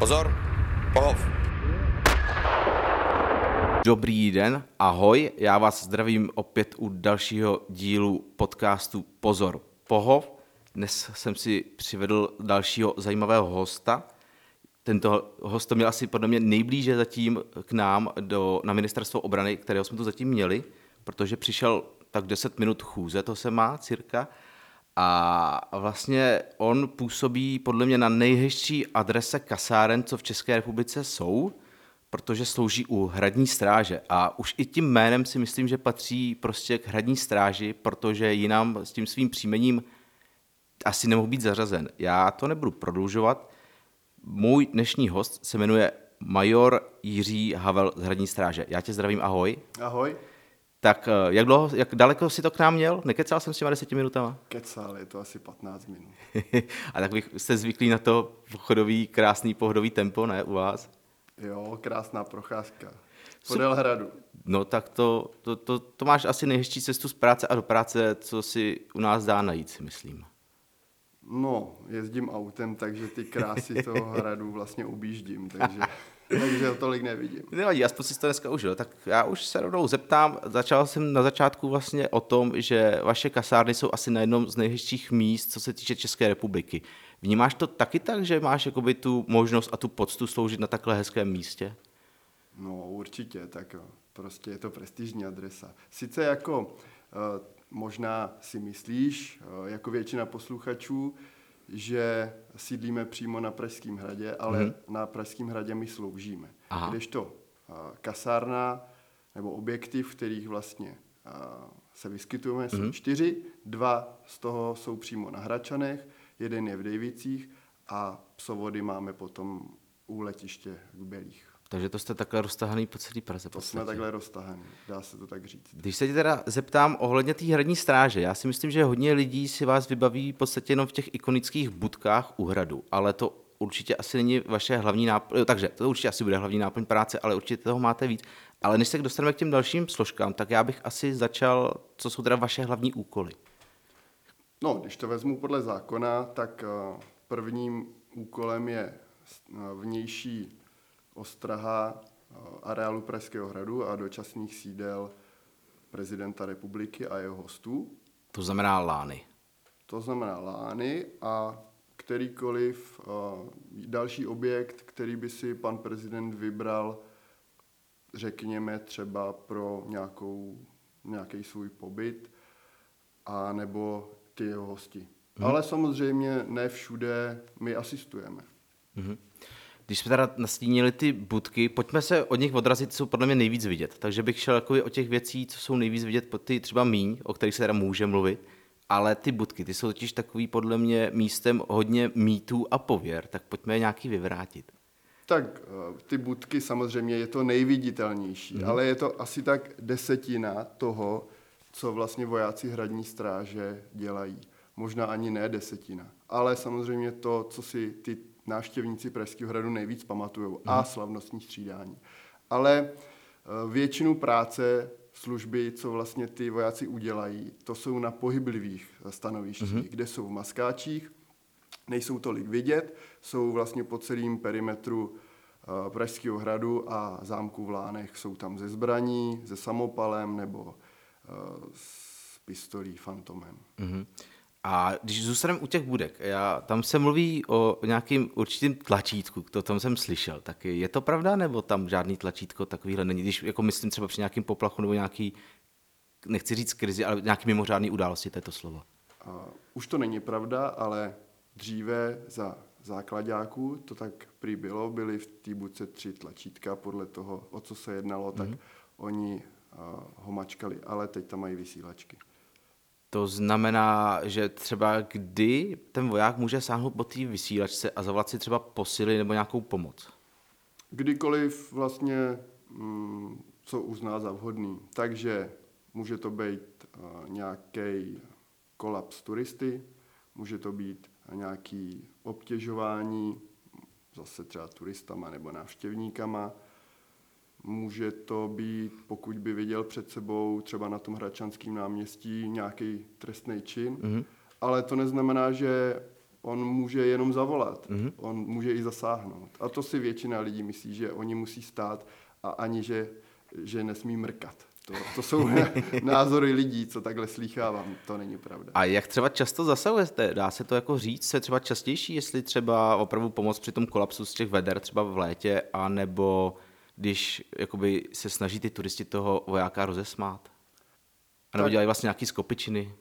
Pozor, pohov. Dobrý den, ahoj, já vás zdravím opět u dalšího dílu podcastu Pozor, pohov. Dnes jsem si přivedl dalšího zajímavého hosta. Tento host to měl asi podle mě nejblíže zatím k nám do, na ministerstvo obrany, kterého jsme tu zatím měli, protože přišel tak 10 minut chůze, to se má cirka, a vlastně on působí podle mě na nejhezčí adrese kasáren, co v České republice jsou, protože slouží u hradní stráže. A už i tím jménem si myslím, že patří prostě k hradní stráži, protože jinam s tím svým příjmením asi nemohl být zařazen. Já to nebudu prodlužovat. Můj dnešní host se jmenuje major Jiří Havel z hradní stráže. Já tě zdravím, ahoj. Ahoj. Tak eh, jak, dlouho, jak daleko si to k nám měl? Nekecal jsem s těma deseti minutama? Kecal, je to asi 15 minut. A tak bych jste zvyklý na to pochodový, krásný pohodový tempo, ne, u vás? Jo, krásná procházka. Podél hradu. No tak to, to, to, to máš asi nejhezčí cestu z práce a do práce, co si u nás dá najít, si myslím. No, jezdím autem, takže ty krásy toho hradu vlastně objíždím, takže, takže ho tolik nevidím. Nevadí, aspoň si to dneska užil. Tak já už se rovnou zeptám, začal jsem na začátku vlastně o tom, že vaše kasárny jsou asi na jednom z nejhezčích míst, co se týče České republiky. Vnímáš to taky tak, že máš jakoby tu možnost a tu poctu sloužit na takhle hezkém místě? No určitě, tak jo. prostě je to prestižní adresa. Sice jako uh, možná si myslíš, uh, jako většina posluchačů, že sídlíme přímo na Pražském hradě, ale mm-hmm. na Pražském hradě my sloužíme. Aha. Kdežto uh, kasárna nebo objekty, v kterých vlastně uh, se vyskytujeme, jsou čtyři. Dva z toho jsou přímo na Hračanech, jeden je v Dejvicích a psovody máme potom u letiště v Belích. Takže to jste takhle roztahaný po celý Praze. To jsme takhle roztahaný, dá se to tak říct. Když se tě teda zeptám ohledně té hradní stráže, já si myslím, že hodně lidí si vás vybaví v podstatě jenom v těch ikonických budkách u hradu, ale to určitě asi není vaše hlavní náplň, takže to určitě asi bude hlavní náplň práce, ale určitě toho máte víc. Ale než se dostaneme k těm dalším složkám, tak já bych asi začal, co jsou teda vaše hlavní úkoly. No, když to vezmu podle zákona, tak eh, prvním úkolem je eh, vnější ostraha eh, areálu Pražského hradu a dočasných sídel prezidenta republiky a jeho hostů. To znamená lány. To znamená lány a kterýkoliv další objekt, který by si pan prezident vybral, řekněme třeba pro nějakou, nějaký svůj pobyt, a nebo ty jeho hosti. Hmm. Ale samozřejmě ne všude my asistujeme. Hmm. Když jsme teda nastínili ty budky, pojďme se od nich odrazit, jsou podle mě nejvíc vidět. Takže bych šel jako o těch věcí, co jsou nejvíc vidět, ty třeba míň, o kterých se teda může mluvit. Ale ty budky, ty jsou totiž takový podle mě místem hodně mýtů a pověr, tak pojďme je nějaký vyvrátit. Tak eh, ty budky samozřejmě je to nejviditelnější, hmm. ale je to asi tak desetina toho, co vlastně vojáci hradní stráže dělají. Možná ani ne desetina. Ale samozřejmě to, co si ty návštěvníci Pražského hradu nejvíc pamatují. A mhm. slavnostní střídání. Ale e, většinu práce služby, co vlastně ty vojáci udělají, to jsou na pohyblivých stanovištích, mm-hmm. kde jsou v maskáčích, nejsou tolik vidět, jsou vlastně po celém perimetru e, Pražského hradu a zámku v Lánech. Jsou tam ze zbraní, ze samopalem nebo s pistolí Fantomem. Mm-hmm. A když zůstaneme u těch budek, já, tam se mluví o nějakým určitým tlačítku, to tam jsem slyšel, tak je to pravda, nebo tam žádný tlačítko takovýhle není? Když jako myslím třeba při nějakým poplachu nebo nějaký, nechci říct krizi, ale nějaký mimořádný události, to je to slovo. Uh, už to není pravda, ale dříve za základáků to tak prý bylo, byly v té budce tři tlačítka podle toho, o co se jednalo, mm-hmm. tak mhm. oni ho mačkali, ale teď tam mají vysílačky. To znamená, že třeba kdy ten voják může sáhnout po té vysílačce a zavolat si třeba posily nebo nějakou pomoc? Kdykoliv vlastně, mm, co uzná za vhodný. Takže může to být nějaký kolaps turisty, může to být nějaký obtěžování zase třeba turistama nebo návštěvníkama, Může to být, pokud by viděl před sebou třeba na tom Hračanském náměstí nějaký trestný čin, mm-hmm. ale to neznamená, že On může jenom zavolat, mm-hmm. on může i zasáhnout. A to si většina lidí myslí, že oni musí stát a ani, že, že nesmí mrkat. To, to jsou názory lidí, co takhle slýchávám. To není pravda. A jak třeba často zasahujete? Dá se to jako říct, je třeba častější, jestli třeba opravdu pomoct při tom kolapsu z těch veder třeba v létě, anebo když jakoby se snaží ty turisti toho vojáka rozesmát? A nebo dělají vlastně nějaký skopičiny?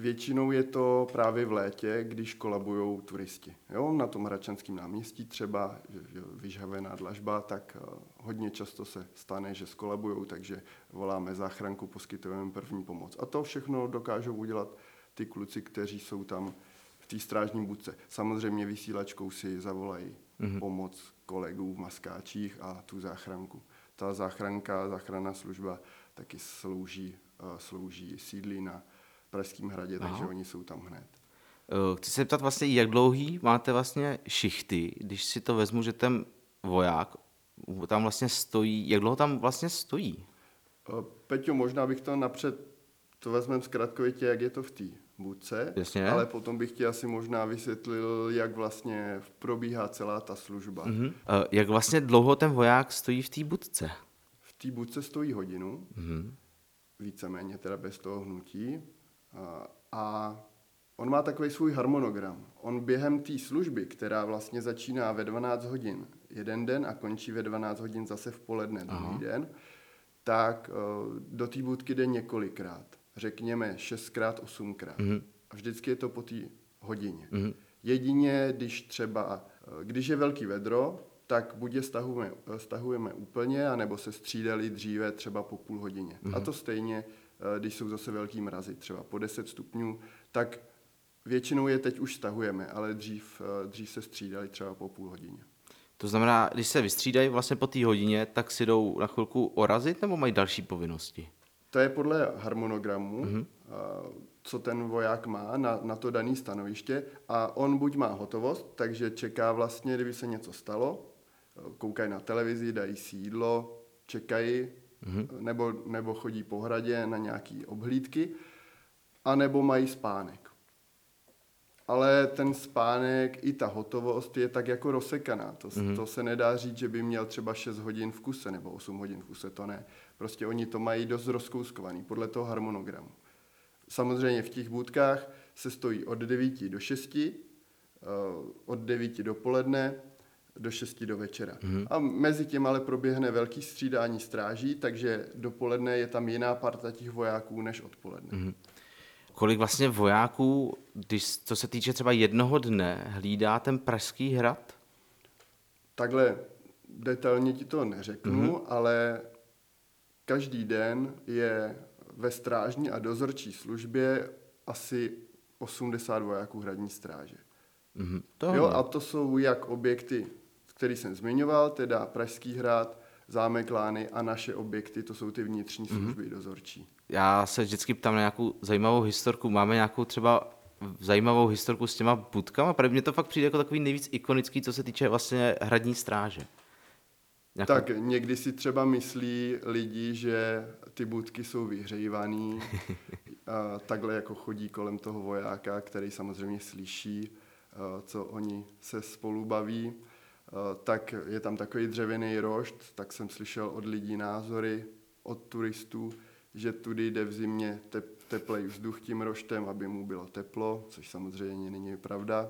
Většinou je to právě v létě, když kolabují turisti. Jo, na tom Hračanském náměstí třeba vyžhavená dlažba, tak eh, hodně často se stane, že skolabují, takže voláme záchranku, poskytujeme první pomoc. A to všechno dokážou udělat ty kluci, kteří jsou tam v té strážní budce. Samozřejmě vysílačkou si zavolají mm-hmm. pomoc kolegů v maskáčích a tu záchranku. Ta záchranka, záchranná služba taky slouží, uh, slouží sídlí na Pražském hradě, Aha. takže oni jsou tam hned. Eh, chci se ptat vlastně, jak dlouhý máte vlastně šichty, když si to vezmu, že ten voják tam vlastně stojí, jak dlouho tam vlastně stojí? Eh, Peťo, možná bych to napřed, to vezmeme zkratkovitě, jak je to v té budce, Jasně. ale potom bych ti asi možná vysvětlil, jak vlastně probíhá celá ta služba. Uh-huh. Jak vlastně dlouho ten voják stojí v té budce? V té budce stojí hodinu, uh-huh. víceméně teda bez toho hnutí. A on má takový svůj harmonogram. On během té služby, která vlastně začíná ve 12 hodin jeden den a končí ve 12 hodin zase v poledne druhý den, tak do té budky jde několikrát. Řekněme šestkrát, osmkrát. Mm-hmm. A vždycky je to po té hodině. Mm-hmm. Jedině, když třeba, když je velký vedro, tak buď je stahujeme, stahujeme úplně, anebo se střídali dříve třeba po půl hodině. Mm-hmm. A to stejně Eh, když jsou zase velký mrazy, třeba po 10 stupňů, tak většinou je teď už stahujeme, ale dřív, eh, dřív se střídali třeba po půl hodině. To znamená, když se vystřídají vlastně po té hodině, tak si jdou na chvilku orazit nebo mají další povinnosti? To je podle harmonogramu, mm-hmm. co ten voják má na, na to dané stanoviště a on buď má hotovost, takže čeká vlastně, kdyby se něco stalo, koukají na televizi, dají si jídlo, čekají, mm-hmm. nebo, nebo chodí po hradě na nějaké obhlídky, a nebo mají spánek. Ale ten spánek i ta hotovost je tak jako rozsekaná. To, mm-hmm. to se nedá říct, že by měl třeba 6 hodin v kuse nebo 8 hodin v kuse, to ne. Prostě oni to mají dost rozkouskovaný podle toho harmonogramu. Samozřejmě v těch budkách se stojí od 9 do 6, eh, od 9 do poledne, do 6 do večera. Mm-hmm. A mezi tím ale proběhne velký střídání stráží, takže dopoledne je tam jiná parta těch vojáků než odpoledne. Mm-hmm. Kolik vlastně vojáků, když co se týče třeba jednoho dne, hlídá ten Pražský hrad? Takhle detailně ti to neřeknu, mm-hmm. ale každý den je ve strážní a dozorčí službě asi 80 vojáků hradní stráže. Mm-hmm. To jo, a to jsou jak objekty který jsem zmiňoval, teda Pražský hrad, zámek Lány a naše objekty, to jsou ty vnitřní mhm. služby mm-hmm. dozorčí. Já se vždycky ptám na nějakou zajímavou historku. Máme nějakou třeba zajímavou historku s těma budkama? Protože mně to fakt přijde jako takový nejvíc ikonický, co se týče vlastně hradní stráže. Nějakou... Tak někdy si třeba myslí lidi, že ty budky jsou vyhřejvaný, a takhle jako chodí kolem toho vojáka, který samozřejmě slyší, co oni se spolu baví. Eh, tak je tam takový dřevěný rošt, tak jsem slyšel od lidí názory, od turistů, že tudy jde v zimě tep, teplej vzduch tím roštem, aby mu bylo teplo, což samozřejmě není pravda.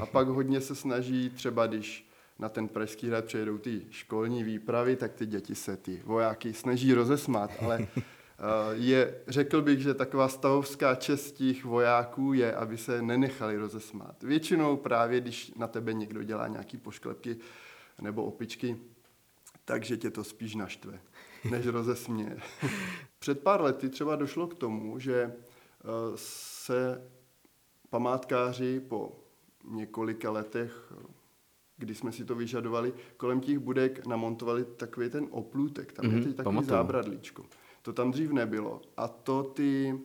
A pak hodně se snaží, třeba když na ten Pražský hrad přejedou ty školní výpravy, tak ty děti se ty vojáky snaží rozesmát, ale Eh, je, řekl bych, že taková stavovská čest těch vojáků je, aby se nenechali rozesmát. Většinou právě, když na tebe někdo dělá nějaký pošklepky nebo opičky, takže tě to spíš naštve, než rozesměje. Před pár lety třeba došlo k tomu, že eh, se památkáři po několika letech, kdy jsme si to vyžadovali, kolem těch budek namontovali takový ten oplůtek. Tam mm-hmm, je mhm, teď takový pamatuju. zábradlíčko. To tam dřív nebylo. A to ty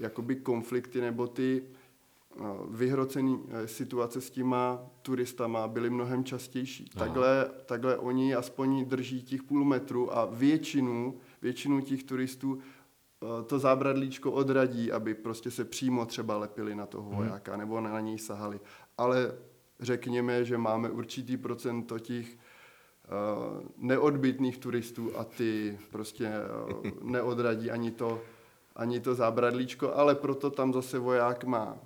jakoby konflikty nebo ty eh, vyhrocené eh, situace s těma turistama byly mnohem častější. Takhle, takhle oni aspoň drží těch půl metru a většinu, většinu těch turistů eh, to zábradlíčko odradí, aby prostě se přímo třeba lepili na toho vojáka nebo na něj sahali. Ale řekněme, že máme určitý procento těch uh, neodbitných turistů a ty prostě uh, neodradí ani to, ani to zábradlíčko, ale proto tam zase voják má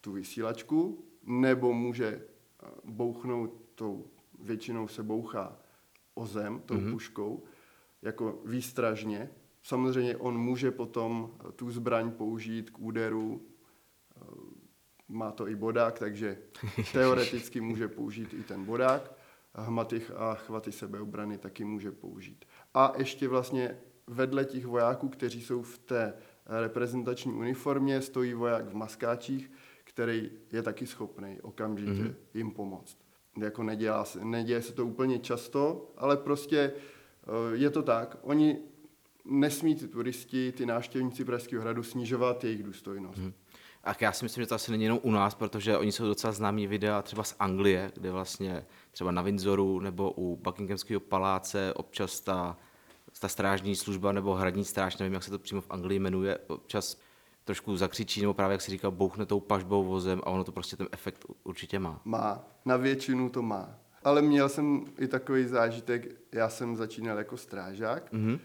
tu vysílačku, nebo může bouchnout tou, většinou se bouchá o zem tou mm-hmm. puškou, jako výstražně. Samozřejmě on může potom tu zbraň použít k úderu, má to i bodák, takže teoreticky může použít i ten bodák. Hmaty a chvaty sebeobrany taky může použít. A ještě vlastně vedle těch vojáků, kteří jsou v té reprezentační uniformě, stojí voják v maskáčích, který je taky schopný okamžitě mm-hmm. jim pomoct. Jako nedělá se, neděje se to úplně často, ale prostě eh, je to tak. Oni nesmí ty turisti, ty návštěvníci Pražského hradu snižovat jejich důstojnost. Mm. A já si myslím, že to asi není jenom u nás, protože oni jsou docela známí videa třeba z Anglie, kde vlastně třeba na Windsoru nebo u Buckinghamského paláce občas ta, ta strážní služba nebo hradní stráž, nevím, jak se to přímo v Anglii jmenuje, občas trošku zakřičí, nebo právě, jak si říkal, bouchne tou pažbou vozem a ono to prostě ten efekt určitě má. Má, na většinu to má. Ale měl jsem i takový zážitek, já jsem začínal jako strážák, mm-hmm.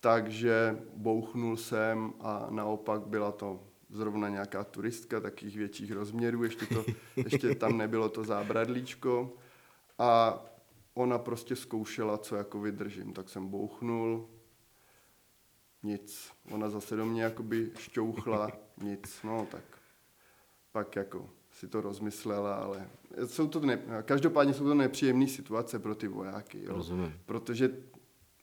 takže bouchnul jsem a naopak byla to zrovna nějaká turistka takých větších rozměrů, ještě, to, ještě tam nebylo to zábradlíčko a ona prostě zkoušela, co jako vydržím, tak jsem bouchnul, nic. Ona zase do mě jakoby šťouchla, nic, no tak pak jako si to rozmyslela, ale jsou to ne, každopádně jsou to nepříjemné situace pro ty vojáky, jo? Rozumím. protože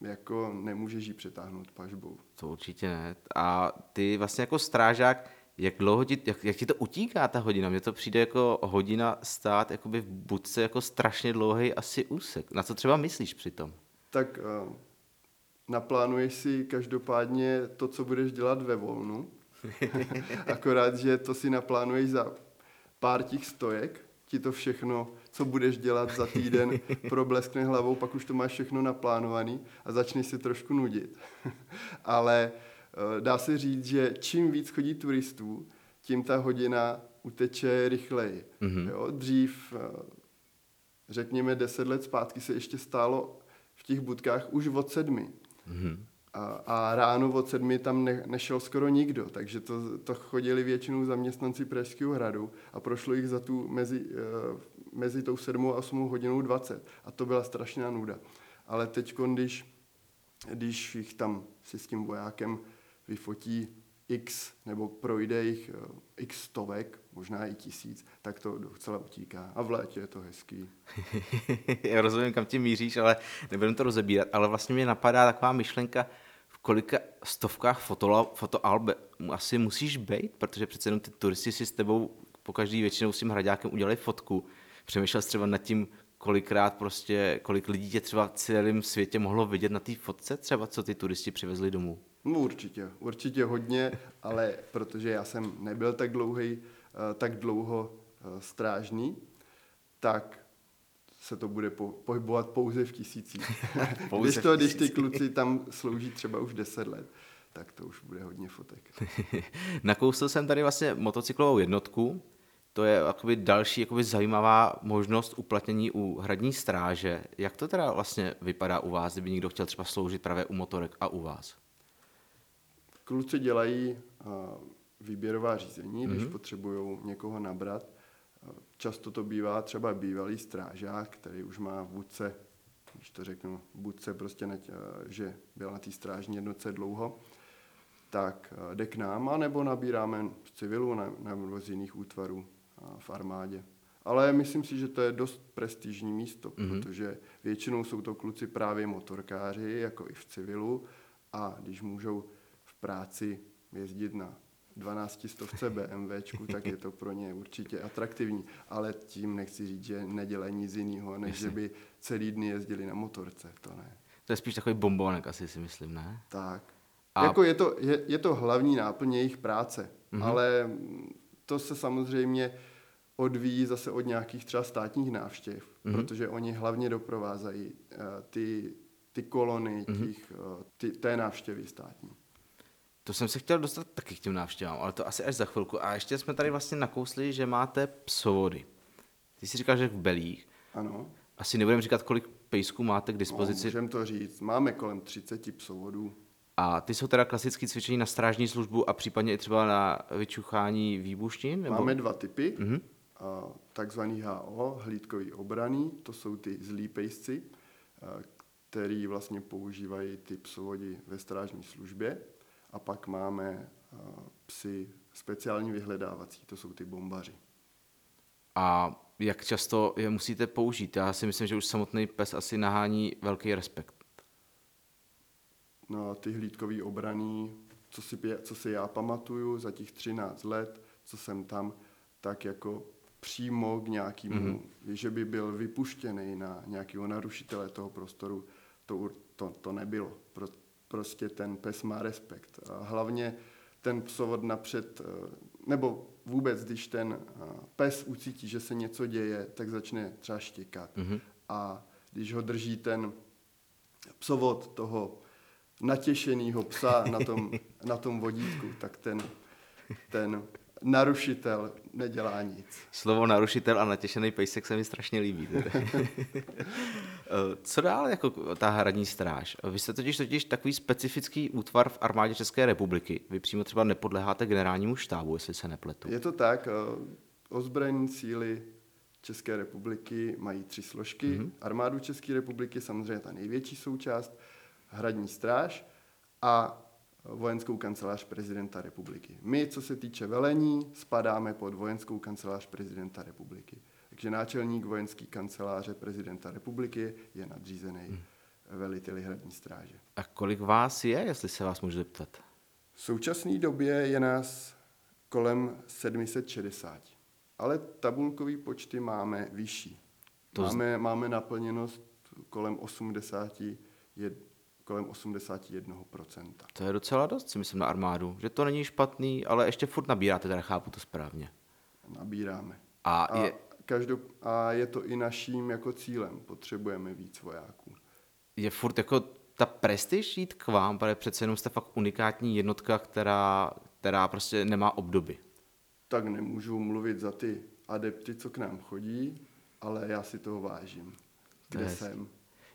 jako nemůžeš jí přetáhnout pažbou. To určitě ne. A ty vlastně jako strážák, jak dlouho ti, jak, jak ti to utíká ta hodina? Mně to přijde jako hodina stát jakoby v budce jako strašně dlouhý asi úsek. Na co třeba myslíš přitom? Tak uh, naplánuješ si každopádně to, co budeš dělat ve volnu. Akorát, že to si naplánuješ za pár těch stojek, ti to všechno, co budeš dělat za týden, probleskne hlavou, pak už to máš všechno naplánovaný a začneš se trošku nudit. Ale uh, dá se říct, že čím víc chodí turistů, tím ta hodina uteče rychleji. Mm-hmm. Jo, dřív, uh, řekněme deset let zpátky, se ještě stálo v těch budkách už od sedmi. Mm-hmm. A, a ráno od sedmi tam ne, nešel skoro nikdo, takže to, to chodili většinou zaměstnanci Pražského hradu a prošlo jich za tu mezi, uh, mezi tou sedmou a osmou hodinou 20. A to byla strašná nuda. Ale teď, když, když jich tam si s tím vojákem vyfotí x, nebo projde jich uh, x stovek, možná i tisíc, tak to docela utíká. A v létě je to hezký. Já rozumím, kam tím míříš, ale nebudeme to rozebírat. Ale vlastně mě napadá taková myšlenka, v kolika stovkách fotoalbe asi musíš být, protože přece jenom ty turisti si s tebou po každý většinou s tím hradákem udělali fotku. Přemýšlel třeba nad tím, kolikrát prostě, kolik lidí tě třeba v celém světě mohlo vidět na té fotce třeba, co ty turisti přivezli domů? No určitě, určitě hodně, ale protože já jsem nebyl tak dlouhý, eh, tak dlouho eh, strážný, tak se to bude po, pohybovat pouze v tisících. pouze když, to, když ty kluci tam slouží třeba už 10 let, tak to už bude hodně fotek. Nakousl jsem tady vlastně motocyklovou jednotku, to je jakoby další jakoby zajímavá možnost uplatnění u hradní stráže. Jak to teda vlastně vypadá u vás, kdyby někdo chtěl třeba sloužit právě u motorek a u vás? Kluci dělají výběrová řízení, když mm-hmm. potřebují někoho nabrat. Často to bývá třeba bývalý strážák, který už má v budce, když to řeknu, budce prostě, ne, že byl na té strážní jednotce dlouho, tak jde k nám, nebo nabíráme z civilu nebo z jiných útvarů v armádě. Ale myslím si, že to je dost prestižní místo, mm-hmm. protože většinou jsou to kluci právě motorkáři, jako i v civilu, a když můžou práci jezdit na 12 stovce BMWčku, tak je to pro ně určitě atraktivní. Ale tím nechci říct, že nedělají nic jiného, než že by celý dny jezdili na motorce, to ne. To je spíš takový bombonek, asi si myslím, ne? Tak. A... Jako je to, je, je to hlavní náplň jejich práce, mm-hmm. ale to se samozřejmě odvíjí zase od nějakých třeba státních návštěv, mm-hmm. protože oni hlavně doprovázají uh, ty, ty kolony mm-hmm. těch, uh, ty, té návštěvy státní. To jsem se chtěl dostat taky k těm návštěvám, ale to asi až za chvilku. A ještě jsme tady vlastně nakousli, že máte psovody. Ty jsi říkal, že v Belích. Ano. Asi nebudeme říkat, kolik pejsků máte k No, dispozici. můžeme to říct. Máme kolem 30 psovodů. A ty jsou teda klasické cvičení na strážní službu a případně i třeba na vyčuchání výbušnin? Nebo... Máme dva typy. Mhm. A Takzvaný HO, hlídkový obraný, to jsou ty zlí pejsci, a, který vlastně používají ty psovodi ve strážní službě. A pak máme a, psy speciální vyhledávací, to jsou ty bombaři. A jak často je musíte použít? Já si myslím, že už samotný pes asi nahání velký respekt. No ty hlídkový obraný, co si, co si já pamatuju za těch 13 let, co jsem tam, tak jako přímo k nějakému, Mhm. mm-hmm. že by byl vypuštěný na nějakého narušitele toho prostoru, to, to, to nebylo. Pro, prostě ten pes má respekt. A hlavně ten psovod napřed, eh, nebo vůbec, když ten eh, pes ucítí, že se něco děje, tak začne třeba štěkat. Mhm. A když ho drží ten psovod toho natěšeného psa na tom, na tom vodítku, tak ten, ten narušitel nedělá nic. Slovo narušitel a natěšený pejsek se mi strašně líbí. Eh, Co dál jako ta hradní stráž? Vy jste totiž totiž takový specifický útvar v armádě České republiky. Vy přímo třeba nepodléháte generálnímu štábu, jestli se nepletu. Je to tak, eh, ozbrojené síly České republiky mají tři složky. Mm-hmm. Armádu České republiky, samozřejmě ta největší součást, hradní stráž a vojenskou kancelář prezidenta republiky. My, co se týče velení, spadáme pod vojenskou kancelář prezidenta republiky. Takže náčelník vojenské kanceláře prezidenta republiky je nadřízený mm. veliteli hradní stráže. A kolik vás je, jestli se vás můžu zeptat? V současné době je nás kolem 760, ale tabulkový počty máme vyšší. To To z- máme, máme naplněnost kolem 80, je, kolem 81%. To je docela dost, si myslím, na armádu. Že to není špatný, ale ještě furt nabíráte, teda chápu to správně. Nabíráme. A, A, je, každop, a je to i naším jako cílem. Potřebujeme víc vojáků. je furt jako ta prestiž jít k vám, protože přece jenom jste fakt unikátní jednotka, která, která prostě nemá obdoby. Tak nemůžu mluvit za ty adepty, co k nám chodí, ale já si toho vážím. Kde je jsem?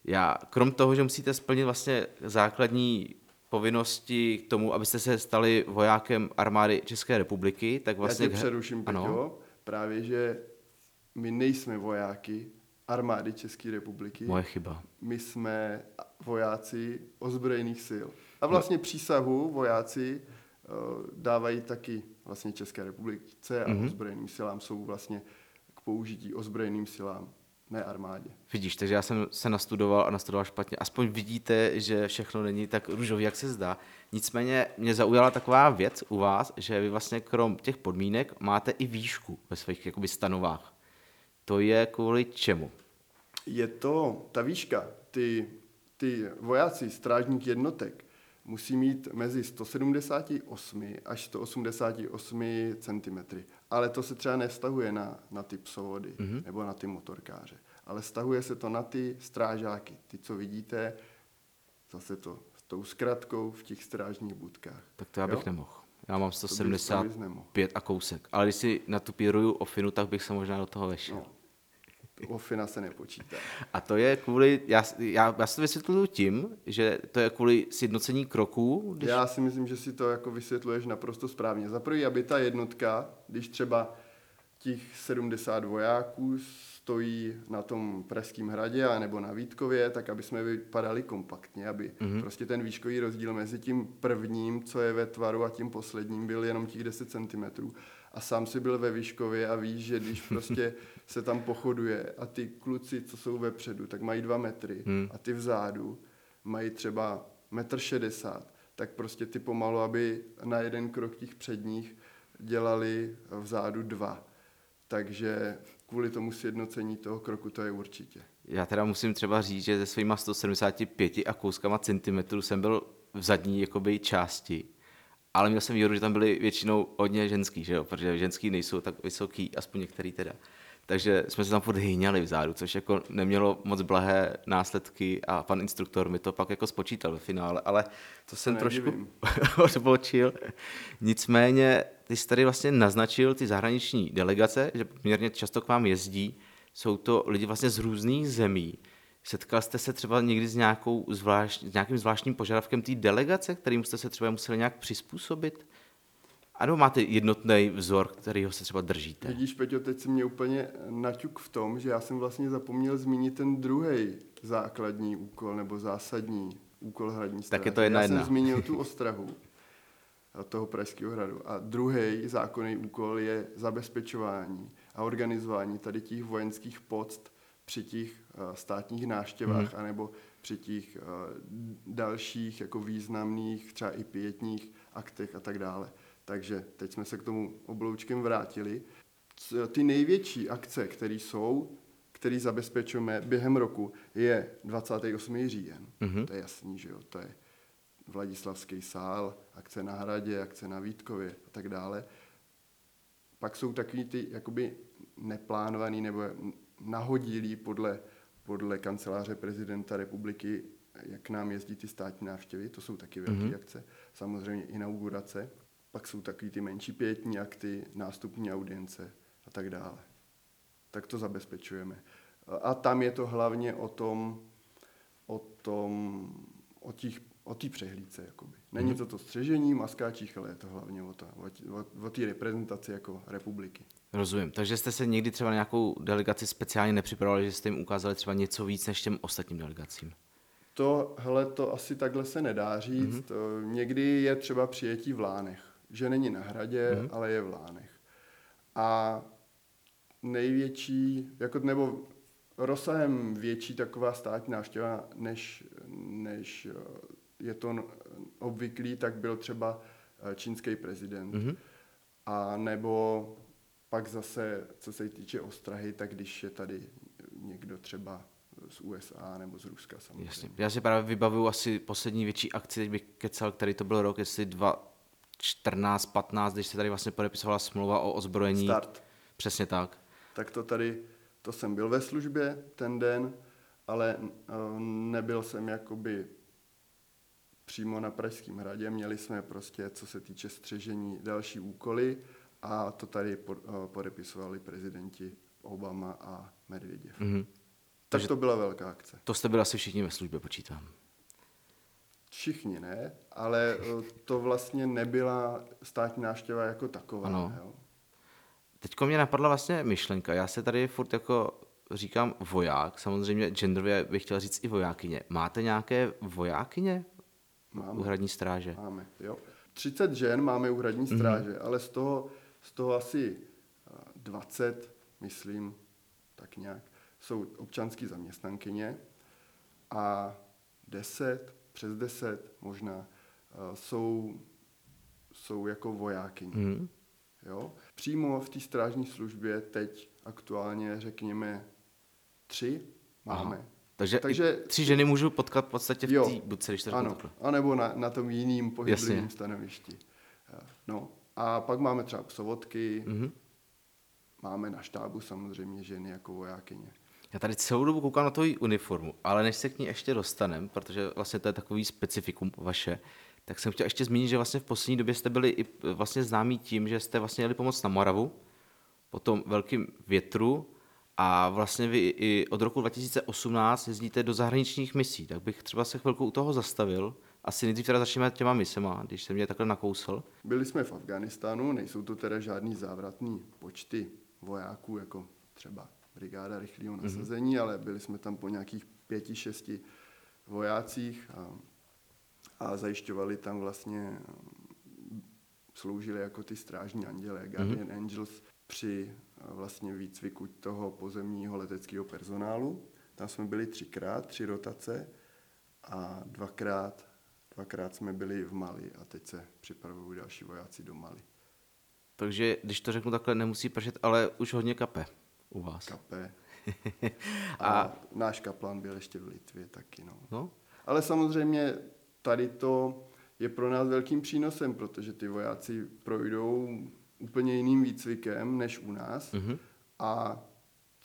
Já, krom toho, že musíte splnit vlastně základní povinnosti k tomu, abyste se stali vojákem armády České republiky, tak vlastně... Já tě přeruším, ano, Peťo. Právě, že my nejsme vojáky armády České republiky. moje chyba. My jsme vojáci ozbrojených sil. A vlastně přísahu vojáci eh, dávají taky vlastně České republice a Mhm. mm-hmm. ozbrojeným silám jsou vlastně k použití ozbrojeným silám, ne armádě. Vidíš, takže já jsem se nastudoval a nastudoval špatně. Aspoň vidíte, že všechno není tak růžový, jak se zdá. Nicméně mě zaujala taková věc u vás, že vy vlastně krom těch podmínek máte i výšku ve svých jakoby stanovách. To je kvůli čemu? Je to ta výška, ty, ty vojáci, strážník jednotek, musí mít mezi 178 až 188 cm. Ale to se třeba nevztahuje na, na ty psovody mm-hmm. nebo na ty motorkáře. Ale vztahuje se to na ty strážáky, ty, co vidíte, zase to s tou zkratkou v těch strážních budkách. Tak to já bych Jo? nemohl. Já mám To bys- to bys nemohl. 175 a kousek. Ale když si natupíruju o finu, tak bych se možná do toho vešel. No, ofina se nepočítá. A to je kvůli, já, já, já si to vysvětluju tím, že to je kvůli sjednocení kroků, když... Já si myslím, že si to jako vysvětluješ naprosto správně. Za prvý, aby ta jednotka, když třeba těch 70 vojáků stojí na tom Pražském hradě a nebo na Vítkově, tak aby jsme vypadali kompaktně, aby mm-hmm. prostě ten výškový rozdíl mezi tím prvním, co je ve tvaru a tím posledním byl jenom těch 10 cm. A sám si byl ve Výškově a víš, že když prostě se tam pochoduje a ty kluci, co jsou vepředu, tak mají dva metry Hmm. a ty vzadu mají třeba metr šedesát, tak prostě ty pomalu, aby na jeden krok těch předních dělali vzadu dva. Takže kvůli tomu sjednocení toho kroku to je určitě. Já teda musím třeba říct, že se svýma 175 a kouskama centimetrů jsem byl v zadní jakoby, části, ale měl jsem výhodu, že tam byly většinou hodně ženský, že jo? protože ženský nejsou tak vysoký, aspoň některý teda. takže jsme se tam furt hyňali vzadu, což jako nemělo moc blahé následky a pan instruktor mi to pak jako spočítal ve finále, ale to jsem To trošku odbočil. Nicméně ty jsi tady vlastně naznačil ty zahraniční delegace, že poměrně často k vám jezdí, jsou to lidi vlastně z různých zemí. Setkal jste se třeba někdy s, nějakou zvlášť, s nějakým zvláštním požadavkem té delegace, kterým jste se třeba museli nějak přizpůsobit? A nebo máte jednotný vzor, kterýho se třeba držíte? Vidíš, Peťo, teď si mě úplně naťuk v tom, že já jsem vlastně zapomněl zmínit ten druhý základní úkol nebo zásadní úkol hradní stráže. Tak je to jedna já jedna. jsem zmínil tu ostrahu a toho Pražského hradu. A druhý zákonný úkol je zabezpečování a organizování tady těch vojenských poct při těch státních návštěvách Mhm. anebo při těch uh, dalších jako významných, třeba i pětních aktech a tak dále. Takže teď jsme se k tomu obloučkem vrátili. Ty největší akce, které jsou, které zabezpečujeme během roku, je 28. říjen. Mhm. To je jasný, že jo? To je Vladislavský sál, akce na Hradě, akce na Vítkově a tak dále. Pak jsou takový ty jakoby neplánovaný nebo nahodilý podle, podle kanceláře prezidenta republiky, jak k nám jezdí ty státní návštěvy, to jsou taky velké Mhm. akce. Samozřejmě inaugurace. Pak jsou takový ty menší pětní akty, nástupní audience a tak dále. Tak to zabezpečujeme. A tam je to hlavně o tom, o tom, o těch o té přehlídce. Jakoby. Není Mhm. to to střežení, maskáčích, ale je to hlavně o, to, o, o, o té reprezentaci jako republiky. Rozumím. Takže jste se někdy třeba na nějakou delegaci speciálně nepřipravovali, že jste jim ukázali třeba něco víc než těm ostatním delegacím? To, hele, to asi takhle se nedá říct. Mhm. Mm-hmm. Někdy je třeba přijetí v Lánech. Že není na hradě, Mhm. mm-hmm. ale je v Lánech. A největší, jako, nebo rozsahem větší taková státní návštěva, než, než je to obvyklý, tak byl třeba eh, čínský prezident. Mhm. Mm-hmm. A nebo pak zase, co se týče ostrahy, tak když je tady někdo třeba z USA nebo z Ruska samozřejmě. Jasně. Já si právě vybavuju asi poslední větší akci, teď bych kecal, který to byl rok, jestli 2014, 15, když se tady vlastně podepisovala smlouva o ozbrojení. Start. Přesně tak. Tak to tady, to jsem byl ve službě ten den, ale eh, nebyl jsem jakoby přímo na Pražském hradě. Měli jsme prostě, co se týče střežení, další úkoly a to tady eh, podepisovali prezidenti Obama a Medvěděv. Mhm. Tak Takže- to byla velká akce. To jste byli asi všichni ve službě, počítám. Všichni ne, ale eh, to vlastně nebyla státní návštěva jako taková. Ano. Jo. Teďko mě napadla vlastně myšlenka. Já se tady furt jako říkám voják, samozřejmě genderově bych chtěl říct i vojákyně. Máte nějaké vojákyně Máme. u hradní stráže? Máme, jo. 30 žen máme u hradní stráže, mm-hmm. ale z toho, z toho asi eh, 20, myslím, tak nějak, jsou občanský zaměstnankyně a 10, přes 10 možná, eh, jsou, jsou jako vojákyně. Mhm. Jo? Přímo v té strážní službě teď aktuálně, řekněme, tři máme. Aha. Takže, Takže- tři ženy můžu potkat v podstatě v té budce, když to Ano, anebo na, na tom jiným pohyblivém stanovišti. Eh, No, a pak máme třeba psovodky, Mhm. máme na štábu samozřejmě ženy jako vojákyně. Já tady celou dobu koukám na tvoji uniformu, ale než se k ní ještě dostanem, protože vlastně to je takový specifikum vaše, tak jsem chtěl ještě zmínit, že vlastně v poslední době jste byli i eh, vlastně známí tím, že jste vlastně jeli pomoct na Moravu, po tom velkým větru a vlastně vy i od roku 2018 jezdíte do zahraničních misí, tak bych třeba se chvilku u toho zastavil. Asi nejdřív teda začneme těma misema, když se mě takhle nakousl. Byli jsme v Afganistánu, nejsou to teda žádný závratný počty vojáků, jako třeba brigáda rychlého nasazení, mm-hmm. ale byli jsme tam po nějakých pěti, šesti vojácích a, a zajišťovali tam vlastně, sloužili jako ty strážní anděle, Guardian mm-hmm. Angels, při vlastně výcviku toho pozemního leteckého personálu. Tam jsme byli třikrát, tři rotace a dvakrát, dvakrát jsme byli v Mali a teď se připravují další vojáci do Mali. Takže když to řeknu takhle, nemusí pršet, ale už hodně kape u vás. Kapé. A- A, náš kaplan byl ještě v Litvě taky. No. No, Ale samozřejmě tady to je pro nás velkým přínosem, protože ty vojáci projdou úplně jiným výcvikem než u nás Mhm. a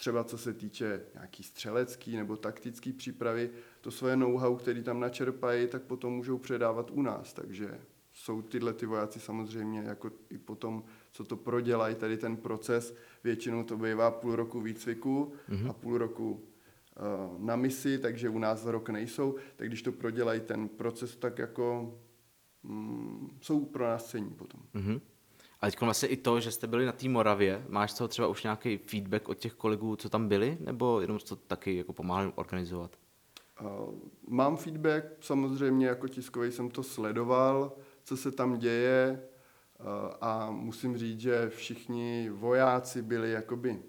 třeba co se týče nějaký střelecký nebo taktický přípravy, to svoje know-how, který tam načerpají, tak potom můžou předávat u nás. Takže jsou tyhle ty vojáci samozřejmě jako i potom, co to prodělají, tady ten proces, většinou to bývá půl roku výcviku mm-hmm. a půl roku uh, na misi, takže u nás za rok nejsou, tak když to prodělají ten proces, tak jako mm, jsou pro nás cení potom. Mm-hmm. A teď vlastně i to, že jste byli na té Moravě, máš z toho třeba už nějaký feedback od těch kolegů, co tam byli, nebo jenom to taky jako pomáhali organizovat? Uh, mám feedback, samozřejmě jako tiskový jsem to sledoval, co se tam děje uh, a musím říct, že všichni vojáci byli jakoby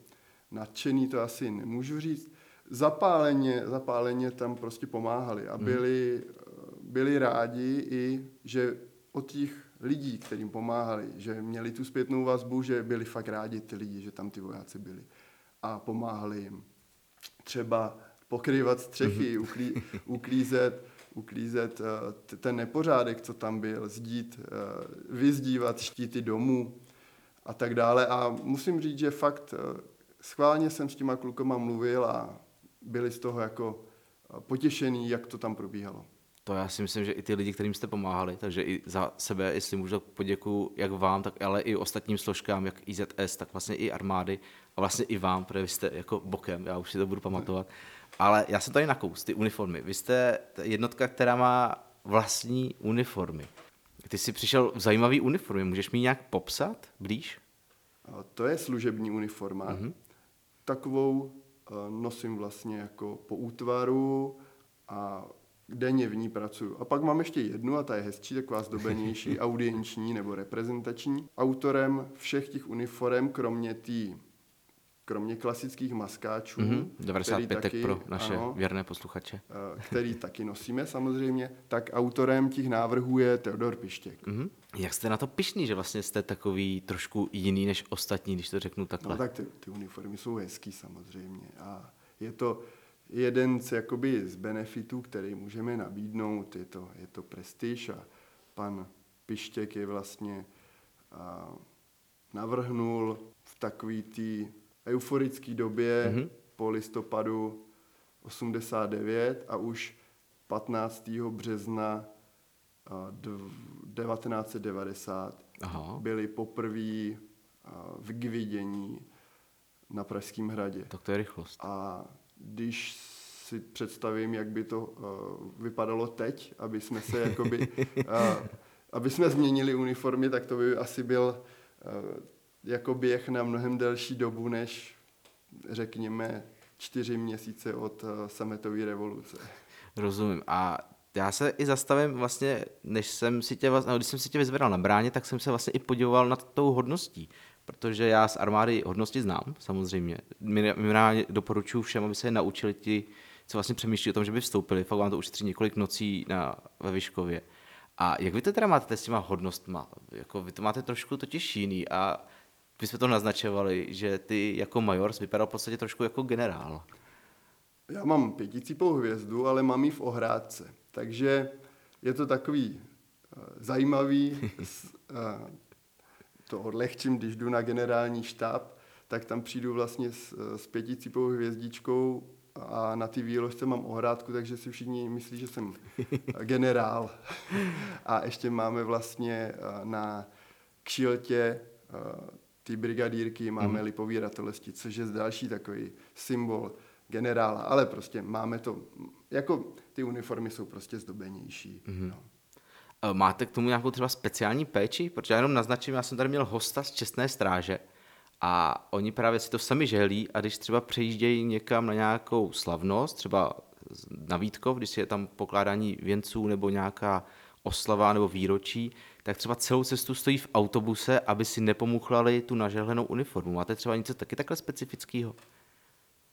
nadšený, to asi nemůžu říct. Zapáleně, zapáleně tam prostě pomáhali a mhm. byli, hmm. byli rádi i, že od těch lidí, kterým pomáhali, že měli tu zpětnou vazbu, že byli fakt rádi ty lidi, že tam ty vojáci byli a pomáhali jim. Třeba pokrývat střechy, mm-hmm. uklí, uklízet, uklízet uh, ten nepořádek, co tam byl, zdít, uh, vyzdívat štíty domů a tak dále. A musím říct, že fakt uh, schválně jsem s těma klukama mluvil a byli z toho jako potěšení, jak to tam probíhalo. To já si myslím, že i ty lidi, kterým jste pomáhali, takže i za sebe, jestli můžu, poděkuji jak vám, tak ale i ostatním složkám, jak IZS, tak vlastně i armády a vlastně i vám, protože vy jste jako bokem, já už si to budu pamatovat. Ale já jsem tady nakous, ty uniformy. Vy jste jednotka, která má vlastní uniformy. Ty jsi přišel v zajímavý uniformě, můžeš mi nějak popsat blíž? To je služební uniforma. Mm-hmm. Takovou eh, nosím vlastně jako po útvaru a denně v ní pracuju. A pak mám ještě jednu a ta je hezčí, taková zdobenější, audienční nebo reprezentační. Autorem všech těch uniform, kromě té kromě klasických maskáčů. Mm-hmm, 95 taky, pro naše ano, věrné posluchače. Eh, který taky nosíme samozřejmě, tak autorem těch návrhů je Teodor Pištěk. Mm-hmm. Jak jste na to pišný, že vlastně jste takový trošku jiný než ostatní, když to řeknu takhle? No tak ty, ty uniformy jsou hezký samozřejmě a je to, jeden z, jakoby, z benefitů, který můžeme nabídnout, je to, je to prestiž a pan Pištěk je vlastně a, navrhnul v takový té euforické době mm-hmm. po listopadu 89 a už 15. března a, 1990 Aha. byli poprvé v Gvidění na Pražském hradě. Tak to je rychlost. A když si představím, jak by to uh, vypadalo teď, aby jsme se jakoby, uh, aby jsme změnili uniformy, tak to by asi byl uh, jako běh na mnohem delší dobu, než řekněme čtyři měsíce od uh, sametové revoluce. Rozumím. A já se i zastavím vlastně, než jsem si tě, vlastně, když jsem si tě vyzvedal na bráně, tak jsem se vlastně i podíval nad tou hodností protože já z armády hodnosti znám, samozřejmě. Minimálně doporučuji všem, aby se je naučili ti, co vlastně přemýšlí o tom, že by vstoupili. Fakt vám to ušetří několik nocí na, ve Vyškově. A jak vy to teda máte s těma hodnostma? Jako vy to máte trošku totiž jiný a my jsme to naznačovali, že ty jako major vypadal v podstatě trošku jako generál. Já mám pěticípou hvězdu, ale mám ji v ohrádce. Takže je to takový uh, zajímavý, uh, to odlehčím, když jdu na generální štáb, tak tam přijdu vlastně s, s pěticípovou hvězdičkou a na ty výložce mám ohrádku, takže si všichni myslí, že jsem generál. A ještě máme vlastně eh, na kšiltě eh, ty brigadírky, máme mm. lipový ratolesti, což je další takový symbol generála, ale prostě máme to, jako ty uniformy jsou prostě zdobenější. Mm. No. Eh, máte k tomu nějakou třeba speciální péči? Protože já jenom naznačím, já jsem tady měl hosta z Čestné stráže a oni právě si to sami želí a když třeba přejíždějí někam na nějakou slavnost, třeba na Vítkov, když je tam pokládání věnců nebo nějaká oslava nebo výročí, tak třeba celou cestu stojí v autobuse, aby si nepomuchlali tu nažehlenou uniformu. Máte třeba něco taky takhle specifického?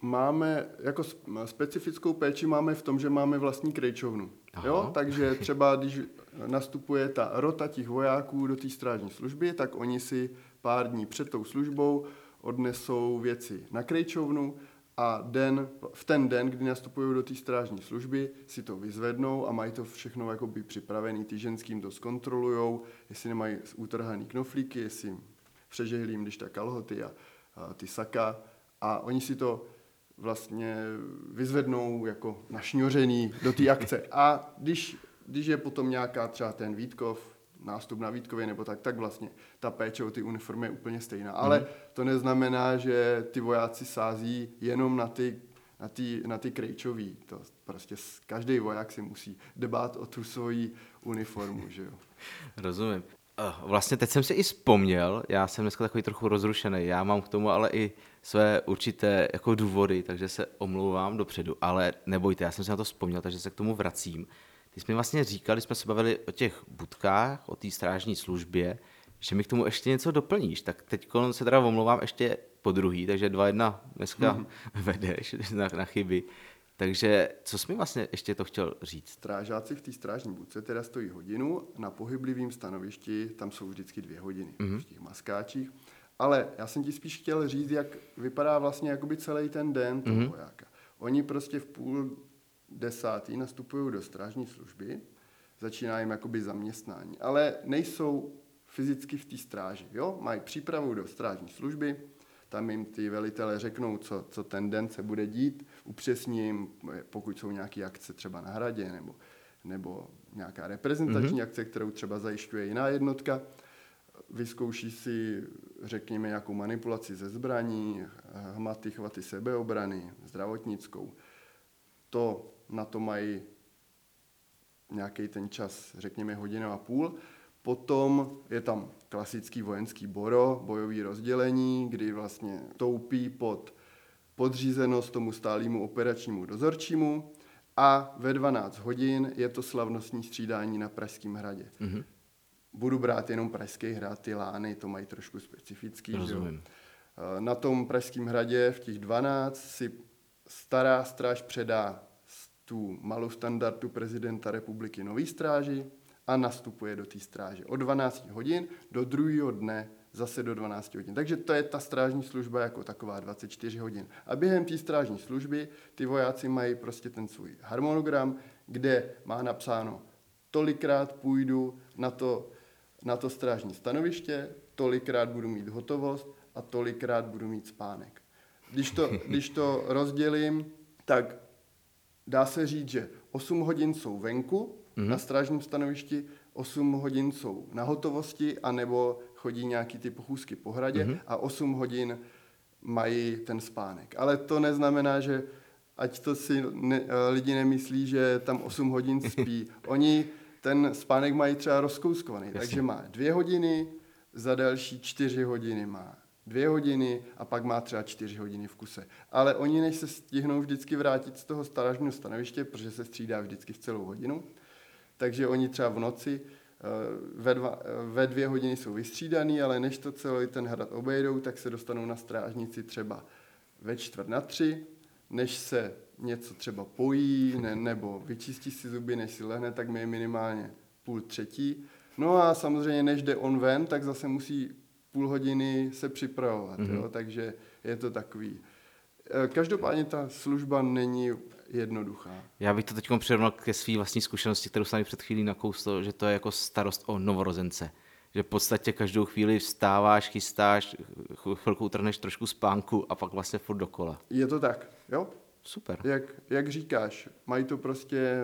máme, jako specifickou péči máme v tom, že máme vlastní krejčovnu. Jo? Takže třeba když nastupuje ta rota těch vojáků do té strážní služby, tak oni si pár dní před tou službou odnesou věci na krejčovnu a den, v ten den, kdy nastupují do té strážní služby, si to vyzvednou a mají to všechno jakoby připravený. Ty ženským to zkontrolujou, jestli nemají utrhaný knoflíky, jestli přežehlím, když tak kalhoty a, a ty saka A oni si to vlastně vyzvednou jako našňořený do té akce. A když, když je potom nějaká třeba ten Vítkov, nástup na Vítkově nebo tak, tak vlastně ta péče o ty uniformy je úplně stejná. Ale mm. to neznamená, že ty vojáci sází jenom na ty na ty, na ty krejčový. To prostě každý voják si musí debát o tu svoji uniformu, že jo. Rozumím. Eh, vlastně teď jsem si i vzpomněl, já jsem dneska takový trochu rozrušený, já mám k tomu ale i své určité jako důvody, takže se omlouvám dopředu, ale nebojte, já jsem si na to vzpomněl, takže se k tomu vracím. Ty jsme vlastně říkali, jsme se bavili o těch budkách, o té strážní službě, že mi k tomu ještě něco doplníš. Tak teď se teda omlouvám ještě po druhý, takže dva jedna dneska mm-hmm. vedeš na, na chyby. Takže co jsi mi vlastně ještě to chtěl říct? Strážáci v té strážní budce teda stojí hodinu, na pohyblivém stanovišti tam jsou vždycky dvě hodiny mm-hmm. v těch maskáčích. Ale já jsem ti spíš chtěl říct, jak vypadá vlastně jakoby celý ten den toho mm-hmm. vojáka. Oni prostě v půl desátý nastupují do strážní služby, začíná jim jakoby zaměstnání, ale nejsou fyzicky v té stráži. Jo? Mají přípravu do strážní služby, tam jim ty velitele řeknou, co, co ten den se bude dít, upřesní jim, pokud jsou nějaké akce třeba na hradě nebo, nebo nějaká reprezentační mm-hmm. akce, kterou třeba zajišťuje jiná jednotka, vyzkouší si, řekněme, nějakou manipulaci ze zbraní, hmaty, chvaty sebeobrany, zdravotnickou. To na to mají nějaký ten čas, řekněme hodinu a půl. Potom je tam klasický vojenský boro, bojový rozdělení, kdy vlastně toupí pod podřízenost tomu stálému operačnímu dozorčímu a ve 12 hodin je to slavnostní střídání na Pražském hradě. Mm-hmm. Budu brát jenom Pražský hrad, ty lány to mají trošku specifický. Rozumím. Že? Eh, na tom Pražském hradě v těch 12 si stará stráž předá tu malou standardu prezidenta republiky nový stráži, a nastupuje do té stráže. Od 12 hodin do druhého dne zase do 12 hodin. Takže to je ta strážní služba jako taková 24 hodin. A během té strážní služby ty vojáci mají prostě ten svůj harmonogram, kde má napsáno tolikrát půjdu na to, na to strážní stanoviště, tolikrát budu mít hotovost a tolikrát budu mít spánek. Když to, když to rozdělím, tak dá se říct, že 8 hodin jsou venku, mm-hmm. na strážním stanovišti, 8 hodin jsou na hotovosti, anebo chodí nějaký ty pochůzky po hradě mm-hmm. a 8 hodin mají ten spánek. Ale to neznamená, že ať to si ne, eh, lidi nemyslí, že tam 8 hodin spí. Oni ten spánek mají třeba rozkouskovaný, Jasně. takže má dvě hodiny, za další čtyři hodiny má dvě hodiny a pak má třeba čtyři hodiny v kuse. Ale oni, než se stihnou vždycky vrátit z toho strážního stanoviště, protože se střídá vždycky v celou hodinu, takže oni třeba v noci eh, ve, dva, eh, ve dvě hodiny jsou vystřídaný, ale než to celý ten hrad obejdou, tak se dostanou na strážnici třeba ve čtvrt na tři, než se něco třeba pojí ne, nebo vyčistí si zuby, než si lehne, tak my je minimálně půl třetí. No a samozřejmě, než jde on ven, tak zase musí půl hodiny se připravovat, mm-hmm. jo? takže je to takový. Eh, každopádně ta služba není jednoduchá. Já bych to teď přirovnal ke své vlastní zkušenosti, kterou jsem před chvílí nakousl, že to je jako starost o novorozence. Že v podstatě každou chvíli vstáváš, chystáš, chvilku utrhneš trošku spánku a pak vlastně furt dokola. Je to tak, jo? Super. Jak, jak říkáš, mají to prostě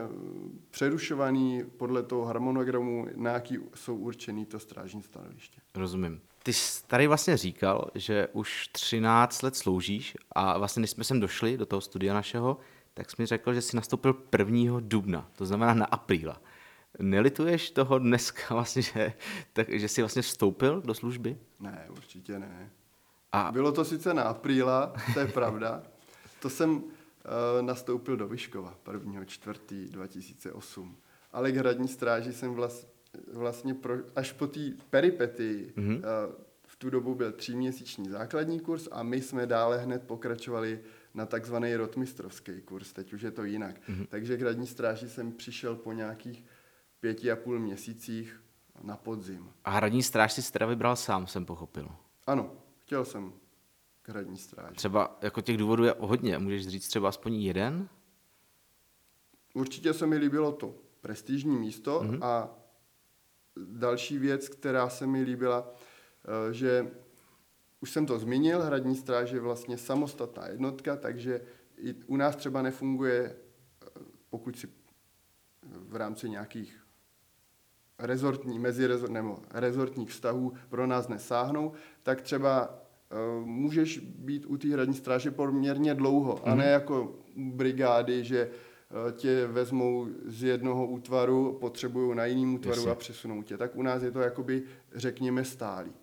přerušovaný podle toho harmonogramu, na jaký jsou určený to strážní stanoviště. Rozumím. Ty jsi tady vlastně říkal, že už 13 let sloužíš a vlastně když jsme sem došli do toho studia našeho, tak jsi mi řekl, že jsi nastoupil 1. dubna, to znamená na apríla. Nelituješ toho dneska vlastně, že, tak, že jsi vlastně vstoupil do služby? Ne, určitě ne. A... Bylo to sice na apríla, to je pravda. To jsem uh, nastoupil do Vyškova 1. 4. 2008. Ale k hradní stráži jsem vlast, vlastně pro, až po té peripety, mm-hmm. uh, v tu dobu byl tříměsíční základní kurz a my jsme dále hned pokračovali na takzvaný rotmistrovský kurz, teď už je to jinak. Mm-hmm. Takže k radní stráži jsem přišel po nějakých pěti a půl měsících na podzim. A hradní stráž si teda vybral sám, jsem pochopil. Ano, chtěl jsem k hradní stráži. Třeba jako těch důvodů je hodně, můžeš říct třeba aspoň jeden? Určitě se mi líbilo to prestižní místo mm-hmm. a další věc, která se mi líbila, eh, že už jsem to zmínil, hradní stráž je vlastně samostatná jednotka, takže i u nás třeba nefunguje, pokud si v rámci nějakých rezortní, mezirezort, nebo rezortních vztahů pro nás nesáhnou, tak třeba uh, můžeš být u té hradní stráže poměrně dlouho, mm-hmm. a ne mhm. jako brigády, že uh, tě vezmou z jednoho útvaru, potřebují na jiným útvaru Jasně. a přesunou tě. Tak u nás je to jakoby, řekněme, stálý.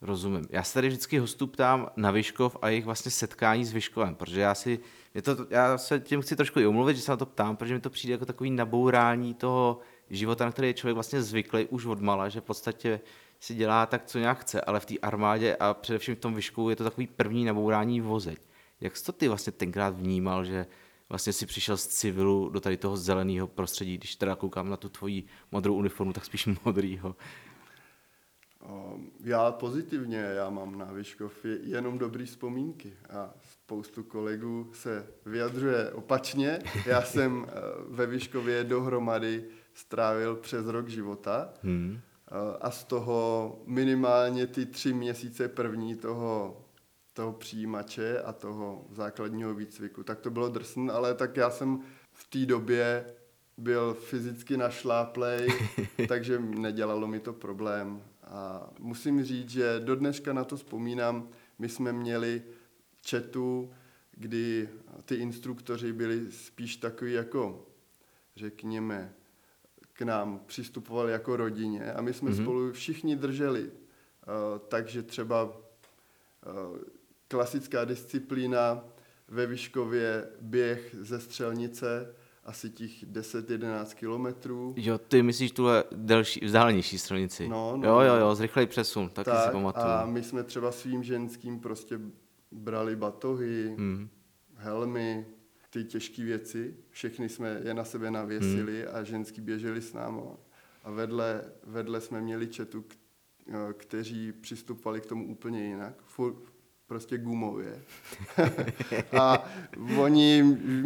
Rozumím. Já se tady vždycky hostu ptám na Vyškov a jejich vlastně setkání s Vyškovem, protože já si, je to, já se tím chci trošku i omluvit, že se na to ptám, protože mi to přijde jako takový nabourání toho života, na který je člověk vlastně zvyklý už od mala, že v podstatě si dělá tak, co nějak chce, ale v té armádě a především v tom Vyškovu je to takový první nabourání vozeď. Jak jsi to ty vlastně tenkrát vnímal, že vlastně si přišel z civilu do tady toho zeleného prostředí, když teda koukám na tu tvoji modrou uniformu, tak spíš modrýho. Já pozitivně, já mám na Vyškov jenom dobrý vzpomínky a spoustu kolegů se vyjadřuje opačně. Já jsem eh, ve Vyškově dohromady strávil přes rok života hmm. a z toho minimálně ty tři měsíce první toho, toho přijímače a toho základního výcviku, tak to bylo drsn, ale tak já jsem v té době byl fyzicky našláplej, takže nedělalo mi to problém. A musím říct, že do dneška na to vzpomínám, my jsme měli četu, kdy ty instruktoři byli spíš takový jako, řekněme, k nám přistupovali jako rodině a my jsme mm-hmm. spolu všichni drželi. Uh, takže třeba uh, klasická disciplína ve Vyškově běh ze střelnice, asi těch 10-11 kilometrů. Jo, ty myslíš tuhle delší, vzdálenější střelnici. No, no, jo, jo, jo, zrychlej přesun, taky tak, si pamatuju. A my jsme třeba svým ženským prostě brali batohy, mm. helmy, ty těžké věci, všechny jsme je na sebe navěsili hmm. a ženský běželi s námi. A vedle, vedle jsme měli četu, kteří přistupovali k tomu úplně jinak. Fur, prostě gumově. a oni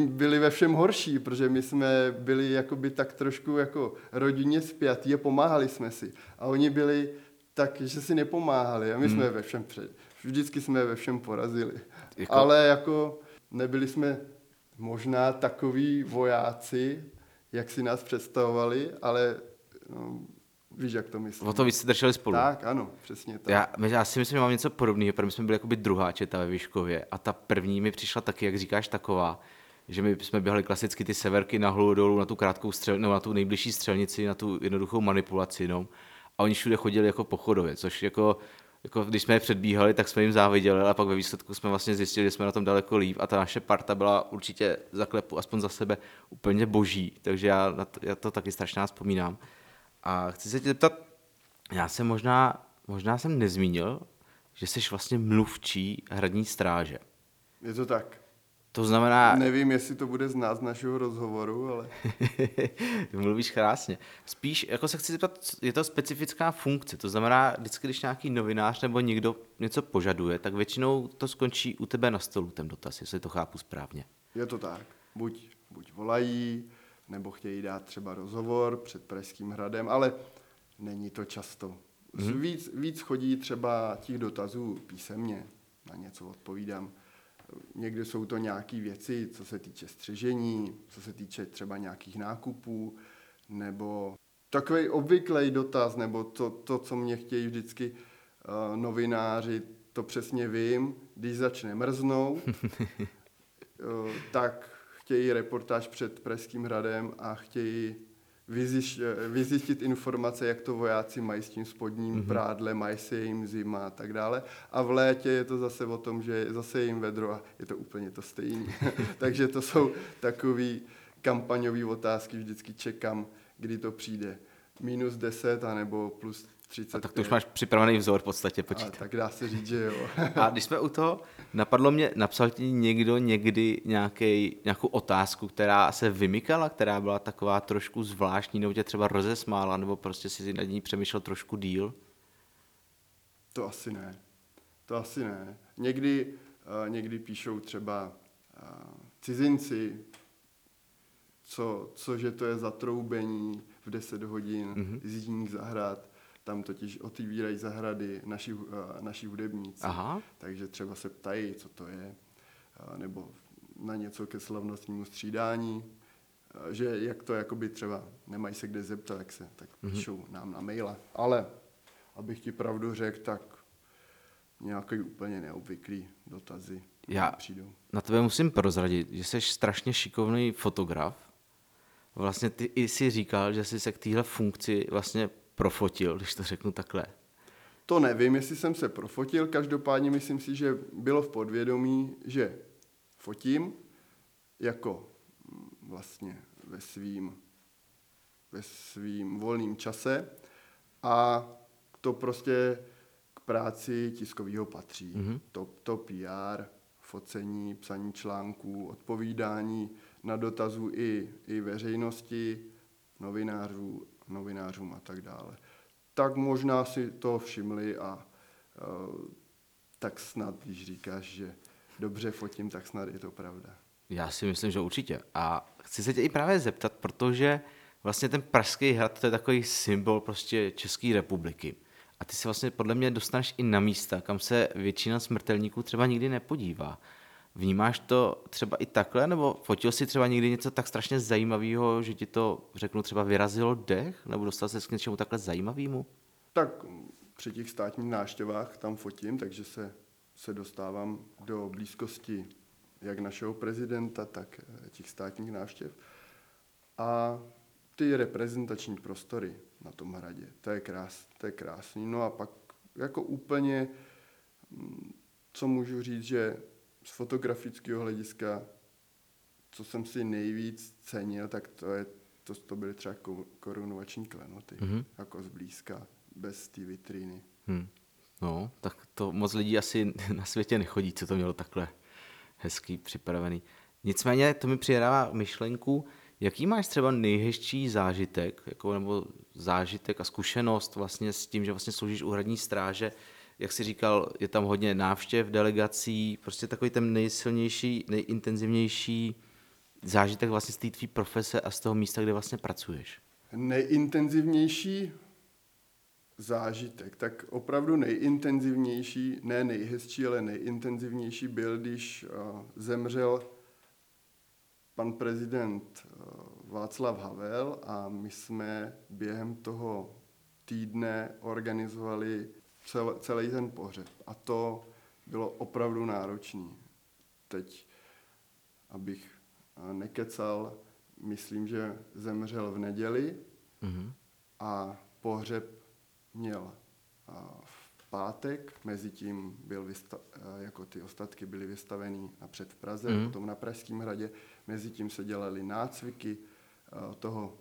byli ve všem horší, protože my jsme byli jakoby tak trošku jako rodině spjatí a pomáhali jsme si. A oni byli tak, že si nepomáhali a my hmm. jsme ve všem před. Vždycky jsme ve všem porazili. Jako... Ale jako nebyli jsme možná takový vojáci, jak si nás představovali, ale no, víš, jak to myslím. O to víc drželi spolu. Tak, ano, přesně tak. Já, já si myslím, že mám něco podobného, protože my jsme byli jakoby druhá četa ve Výškově a ta první mi přišla taky, jak říkáš, taková, že my jsme běhali klasicky ty severky nahoru dolů na tu krátkou střel, no, na tu nejbližší střelnici, na tu jednoduchou manipulaci, no. A oni všude chodili jako pochodově, což jako jako když jsme je předbíhali, tak jsme jim záviděli, ale pak ve výsledku jsme vlastně zjistili, že jsme na tom daleko líp a ta naše parta byla určitě zaklepu, aspoň za sebe, úplně boží, takže já, já to taky strašně vzpomínám. A chci se tě zeptat, já jsem možná, možná jsem nezmínil, že jsi vlastně mluvčí hradní stráže. Je to tak. To znamená... Nevím, jestli to bude znát z našeho rozhovoru, ale... Mluvíš krásně. Spíš, jako se chci zeptat, je to specifická funkce, to znamená, vždycky, když nějaký novinář nebo někdo něco požaduje, tak většinou to skončí u tebe na stolu, ten dotaz, jestli to chápu správně. Je to tak. Buď, buď volají, nebo chtějí dát třeba rozhovor před Pražským hradem, ale není to často. Mm-hmm. Víc, víc chodí třeba těch dotazů písemně, na něco odpovídám Někdy jsou to nějaké věci, co se týče střežení, co se týče třeba nějakých nákupů, nebo takový obvyklý dotaz, nebo to, to, co mě chtějí vždycky uh, novináři, to přesně vím, když začne mrznout, uh, tak chtějí reportáž před Pražským hradem a chtějí vyzjistit informace, jak to vojáci mají s tím spodním mm-hmm. prádlem, mají se jim zima a tak dále. A v létě je to zase o tom, že zase jim vedro a je to úplně to stejné. Takže to jsou takové kampaňové otázky, vždycky čekám, kdy to přijde. Minus 10 anebo plus 30. A tak to už máš připravený vzor v podstatě počítat. A tak dá se říct, že jo. a když jsme u toho, napadlo mě, napsal ti někdo někdy nějaký, nějakou otázku, která se vymykala, která byla taková trošku zvláštní, nebo tě třeba rozesmála, nebo prostě si nad ní přemýšlel trošku díl? To asi ne. To asi ne. Někdy, uh, někdy píšou třeba uh, cizinci, co, cože to je za troubení v 10 hodin mm-hmm. z jízdních zahrad tam totiž otevírají zahrady naši, eh, naši hudebníci. Aha. Takže třeba se ptají, co to je, eh, nebo na něco ke slavnostnímu střídání, eh, že jak to jakoby třeba nemají se kde zeptat, tak se tak Mhm. píšou nám na maila. Ale abych ti pravdu řekl, tak nějaký úplně neobvyklý dotazy Já- přijdou. Na tebe musím prozradit, že jsi strašně šikovný fotograf. Vlastně ty i si říkal, že jsi se k téhle funkci vlastně profotil, když to řeknu takhle. To nevím, jestli jsem se profotil, každopádně myslím si, že bylo v podvědomí, že fotím jako mm, vlastně ve svým, ve svým volným čase a to prostě k práci tiskového patří. Mhm. Mm-hmm. To, to PR, focení, psaní článků, odpovídání na dotazů i, i veřejnosti, novinářů, novinářům a tak dále. Tak možná si to všimli a uh, tak snad, když říkáš, že dobře fotím, tak snad je to pravda. Já si myslím, že určitě. A chci se tě i právě zeptat, protože vlastně ten Pražský hrad to je takový symbol prostě České republiky. A ty se vlastně podle mě dostaneš i na místa, kam se většina smrtelníků třeba nikdy nepodívá. Vnímáš to třeba i takhle, nebo fotil si třeba někdy něco tak strašně zajímavého, že ti to, řeknu, třeba vyrazilo dech, nebo dostal se k něčemu takhle zajímavému? Tak při těch státních návštěvách tam fotím, takže se, se dostávám do blízkosti jak našeho prezidenta, tak eh, těch státních návštěv. A ty reprezentační prostory na tom hradě, to je, krás, to je krásný. No a pak jako úplně, mm, co můžu říct, že z fotografického hlediska, co jsem si nejvíc cenil, tak to, je, to, to byly třeba ko- korunovační klenoty, Mhm. mm-hmm. jako zblízka, bez té vitríny. Hm. No, tak to moc lidí asi na světě nechodí, co to mělo takhle hezký připravený. Nicméně to mi přidává myšlenku, jaký máš třeba nejhezčí zážitek, jako, nebo zážitek a zkušenost vlastně s tím, že vlastně sloužíš u hradní stráže, jak jsi říkal, je tam hodně návštěv, delegací, prostě takový ten nejsilnější, nejintenzivnější zážitek vlastně z té tvý profese a z toho místa, kde vlastně pracuješ. Nejintenzivnější zážitek, tak opravdu nejintenzivnější, ne nejhezčí, ale nejintenzivnější byl, když uh, zemřel pan prezident uh, Václav Havel a my jsme během toho týdne organizovali cel, celý ten pohřeb. A to bylo opravdu náročné. Teď, abych uh, nekecal, myslím, že zemřel v neděli, Mhm. a pohřeb měl a, v pátek, mezi tím byl vysta- a, jako ty ostatky byly vystaveny napřed v Praze, Mhm. mm. potom na Pražském hradě, mezi tím se dělaly nácviky toho,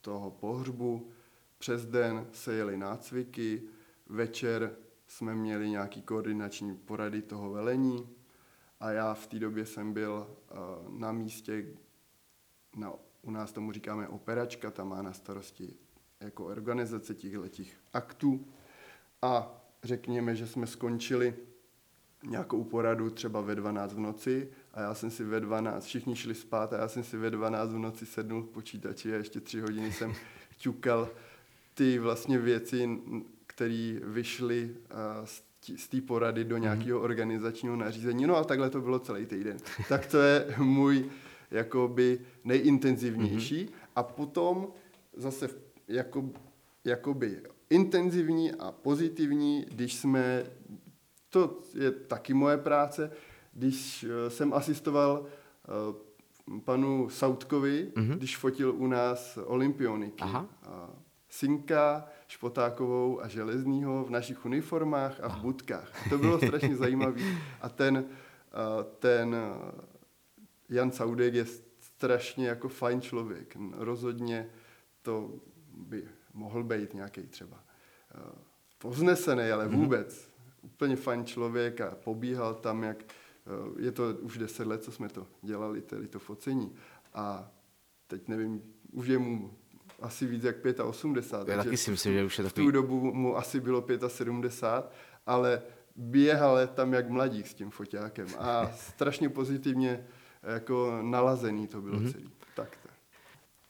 toho pohřbu, přes den se jeli nácviky, večer jsme měli nějaký koordinační porady toho velení a já v té době jsem byl a, na místě, na, u nás tomu říkáme operačka, ta má na starosti jako organizace těchto aktů. A řekněme, že jsme skončili nějakou poradu třeba ve 12 v noci a já jsem si ve 12, všichni šli spát a já jsem si ve 12 v noci sednul k počítači a ještě tři hodiny jsem ťukal ty vlastně věci, které vyšly a, z té porady do nějakého organizačního nařízení. No a takhle to bylo celý týden. Tak to je můj jakoby nejintenzivnější. A potom zase jako, jakoby intenzivní a pozitivní, když jsme, to je taky moje práce, když eh, jsem asistoval eh, panu Sautkovi, mm-hmm. když fotil u nás olympioniky. Aha. Synka, Špotákovou a Železnýho v našich uniformách a v budkách. To bylo strašně zajímavé. A ten, ten Jan Saudek je strašně jako fajn člověk. Rozhodně to by mohl být nějaký třeba povznesený, ale vůbec úplně fajn člověk a pobíhal tam, jak je to už deset let, co jsme to dělali, tedy to focení. A teď nevím, už je mu asi víc jak 85. Já taky si myslím, že už je v takový tu dobu mu asi bylo 75, ale běhal tam jak mladík s tím foťákem a strašně pozitivně jako nalazený to bylo mm-hmm. celý. Tak to.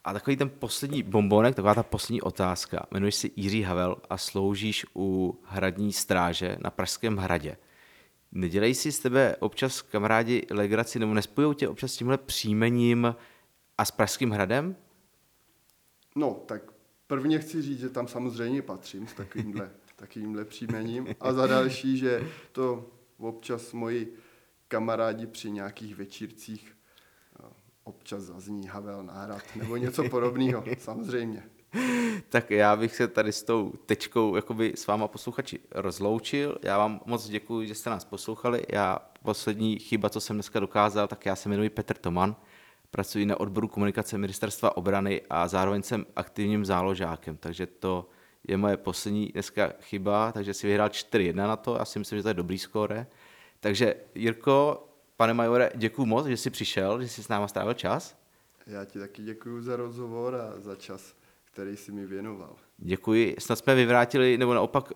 A takový ten poslední bombonek, taková ta poslední otázka. Jmenuješ se Jiří Havel a sloužíš u hradní stráže na Pražském hradě. Nedělej si z tebe občas kamarádi legraci, nebo nespojou tě občas s tímhle příjmením a s Pražským hradem? No, tak prvně chci říct, že tam samozřejmě patřím s takovýmhle, takovýmhle příjmením. A za další, že to občas moji kamarádi při nějakých večírcích občas zazní Havel náhrad nebo něco podobného, samozřejmě. Tak já bych se tady s tou tečkou jakoby s váma posluchači rozloučil. Já vám moc děkuji, že jste nás poslouchali. Já poslední chyba, co jsem dneska dokázal, tak já se jmenuji Petr Toman, pracuji na odboru komunikace ministerstva obrany a zároveň jsem aktivním záložákem, takže to je moje poslední dneska chyba, takže si vyhrál 4-1 na to, já si myslím, že to je dobrý skóre. Takže Jirko, Pane majore, děkuji moc, že jsi přišel, že jsi s náma strávil čas. Já ti taky děkuji za rozhovor a za čas, který jsi mi věnoval. Děkuji. Snad jsme vyvrátili, nebo naopak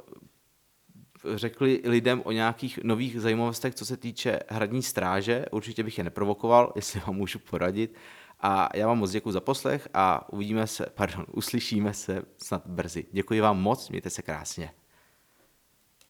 řekli lidem o nějakých nových zajímavostech, co se týče hradní stráže. Určitě bych je neprovokoval, jestli vám můžu poradit. A já vám moc děkuji za poslech a uvidíme se, pardon, uslyšíme se snad brzy. Děkuji vám moc, mějte se krásně.